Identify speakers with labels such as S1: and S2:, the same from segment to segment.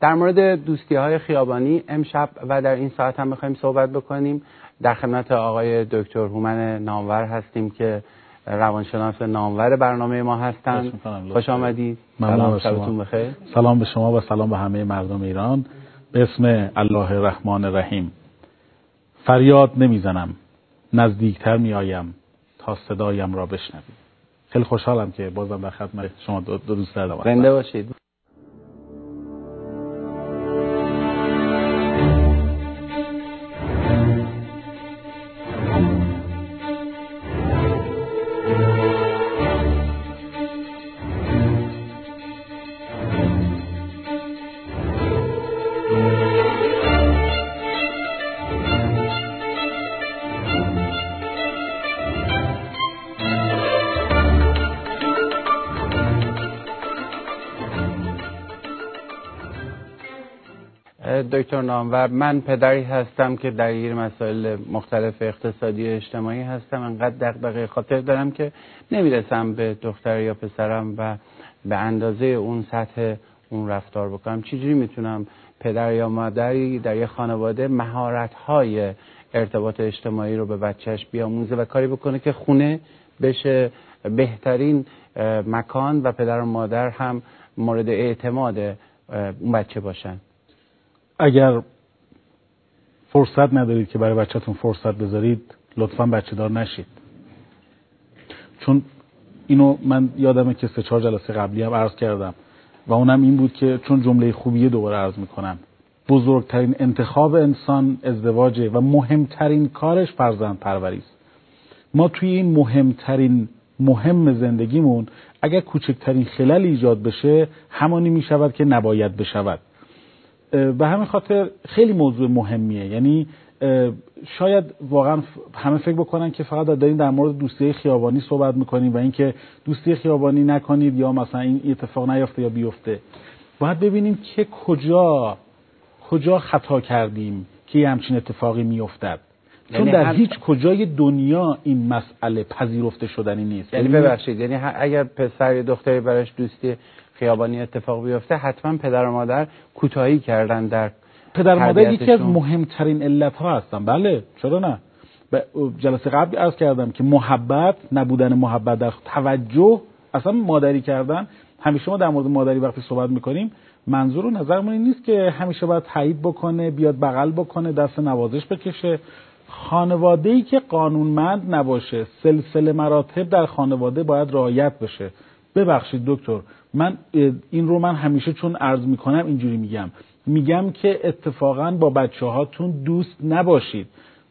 S1: در مورد دوستی های خیابانی امشب و در این ساعت هم می‌خوایم صحبت بکنیم. در خدمت آقای دکتر هومن نامور هستیم که روانشناس نامور برنامه ما هستند. خوش آمدید.
S2: سلام شبتون بخیر. سلام به شما و سلام به همه مردم ایران. به اسم الله الرحمن الرحیم. فریاد نمی‌زنم. نزدیکتر میآیم تا صدایم را بشنوید خیلی خوشحالم که بازم در خدمت شما دو, دو دوست دارم.
S1: زنده باشید. دکتر نامور من پدری هستم که درگیر مسائل مختلف اقتصادی و اجتماعی هستم. انقدر دغدغه خاطر دارم که نمی‌رسم به دختر یا پسرم و به اندازه اون سطح اون رفتار بکنم. چجوری می‌تونم پدر یا مادری در یه خانواده مهارت های ارتباط اجتماعی رو به بچهش بیاموزه و کاری بکنه که خونه بشه بهترین مکان و پدر و مادر هم مورد اعتماد اون بچه باشن.
S2: اگر فرصت ندارید که برای بچهتون فرصت بذارید لطفا بچه دار نشید. چون اینو من یادمه که سه چهار جلسه قبلی هم عرض کردم و اونم این بود که چون جمله خوبیه دوباره عرض می‌کنم بزرگترین انتخاب انسان ازدواجه و مهمترین کارش فرزند پروری است. ما توی این مهمترین مهم زندگیمون اگر کوچکترین خلل ایجاد بشه همانی می‌شود که نباید بشود. به همین خاطر خیلی موضوع مهمیه. یعنی شاید واقعا همه فکر بکنن که فقط داریم در مورد دوستی خیابانی صحبت می‌کنیم و اینکه دوستی خیابانی نکنید یا مثلا این اتفاق نیفته یا بیفته. باید ببینیم که کجا کجا خطا کردیم که یه همچین اتفاقی میافتد. چون یعنی در هیچ کجای دنیا این مسئله پذیرفته شدنی نیست.
S1: یعنی ببخشید یعنی اگر پسر یا دختری براش دوستی خیابانی اتفاق بیفته حتما پدر و مادر کوتاهی کردن در
S2: پدر و مادر یکی از مهمترین علت ها هستن. بله چرا نه؟ جلسه قبل عرض کردم که محبت نبودن محبت در توجه اصلا مادری کردن. همیشه ما در مورد مادری وقتی صحبت می‌کنیم منظور و نظرمون این نیست که همیشه باید تایید بکنه بیاد بغل بکنه دست نوازش بکشه. خانواده ای که قانونمند نباشه سلسله مراتب در خانواده باید رعایت بشه. ببخشید دکتر من این رو من همیشه چون عرض می‌کنم اینجوری میگم. میگم که اتفاقا با بچه هاتون دوست نباشید.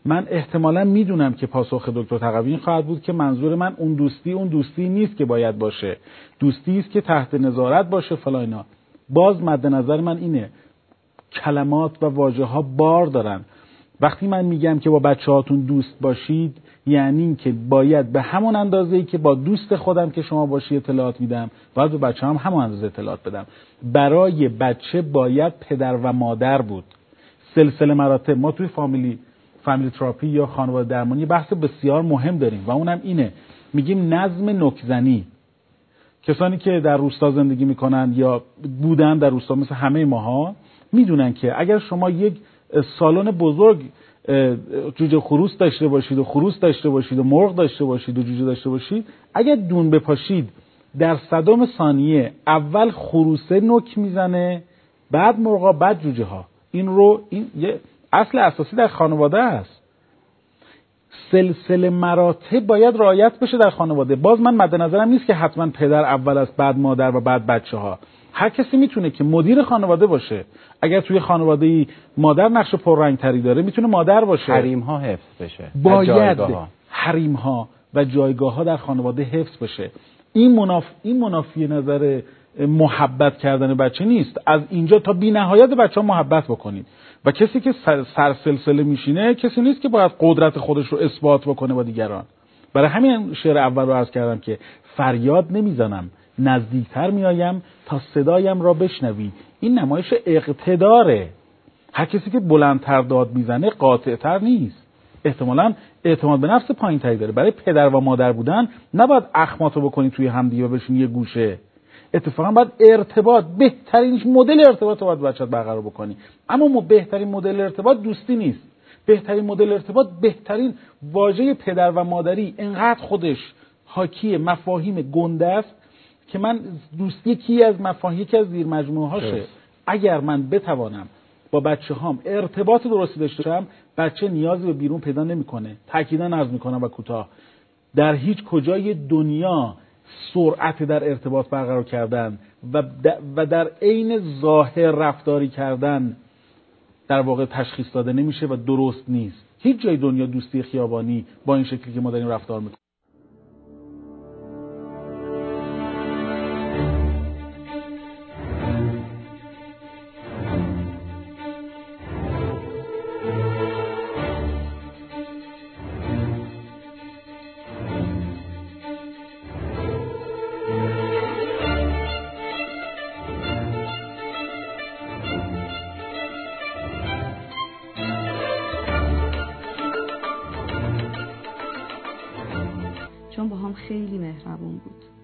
S2: من احتمالا می‌دونم که پاسخ دکتر تقوی خواهد بود که منظور من اون دوستی اون دوستی نیست که باید باشه. دوستی است که تحت نظارت باشه فلاینا باز مد نظر من اینه کلمات و واژه ها بار دارن. وقتی من میگم که با بچه هاتون دوست باشید یعنی که باید به همون اندازه ای که با دوست خودم که شما باشی اطلاعات میدم باید به بچه هم همون اندازه اطلاعات بدم. برای بچه باید پدر و مادر بود. سلسله مراتب ما توی فامیلی فامیلی تراپی یا خانواده درمانی بحث بسیار مهم داریم و اونم اینه. میگیم نظم نکزنی کسانی که در روستا زندگی می‌کنن یا بودن در روستا مثل همه ماها می‌دونن که اگر شما یک سالن بزرگ جوجه خروس داشته باشید و خروس داشته باشید و مرغ داشته باشید و جوجه داشته باشید اگر دون بپاشید در صدام ثانیه اول خروسه نک می‌زنه بعد مرغا بعد جوجه ها. این رو این یه اصل اساسی در خانواده است سلسله مراتب باید رعایت بشه در خانواده. باز من مد نظرم نیست که حتما پدر اول است بعد مادر و بعد بچه ها هر کسی می‌تونه که مدیر خانواده باشه اگر توی خانواده ای مادر نقش پررنگ تری داره می‌تونه مادر باشه.
S1: حریم ها حفظ بشه
S2: باید حریم ها و جایگاه ها در خانواده حفظ بشه. این مناف این منافی نظر محبت کردن بچه نیست. از اینجا تا بی نهایت بچه ها محبت بکنید و کسی که سر, سلسله میشینه کسی نیست که باید قدرت خودش رو اثبات بکنه با دیگران. برای همین شعر اول رو عرض کردم که فریاد نمی‌زنم. نزدیکتر میآیم تا صدایم را بشنوی. این نمایش اقتداره. هر کسی که بلندتر داد می‌زنه قاطعتر نیست. احتمالا اعتماد به نفس پایین تری داره. برای پدر و مادر بودن نباید اخماتو بکنی توی همدیگه و بشین یه گوشه. اتفاقا باید ارتباط بهترین مدل ارتباط رو باید بچت برقرار بکنی. اما بهترین مدل ارتباط دوستی نیست. بهترین مدل ارتباط بهترین واژه پدر و مادری. انقدر خودش حاکی مفاهیم گنده است که من دوستی یکی از مفاهیم یکی از زیر مجموعه هاشه اگر من بتوانم با بچه هام ارتباط درستی داشته باشم بچه نیازی به بیرون پیدا نمی‌کنه. تاکیدا عرض می‌کنم و کوتاه. در هیچ کجای دنیا سرعت در ارتباط برقرار کردن و در عین ظاهر رفتاری کردن در واقع تشخیص داده نمیشه و درست نیست. هیچ جای دنیا دوستی خیابانی با این شکلی که ما داریم رفتار می‌کنیم.
S3: خیلی مهربون بود.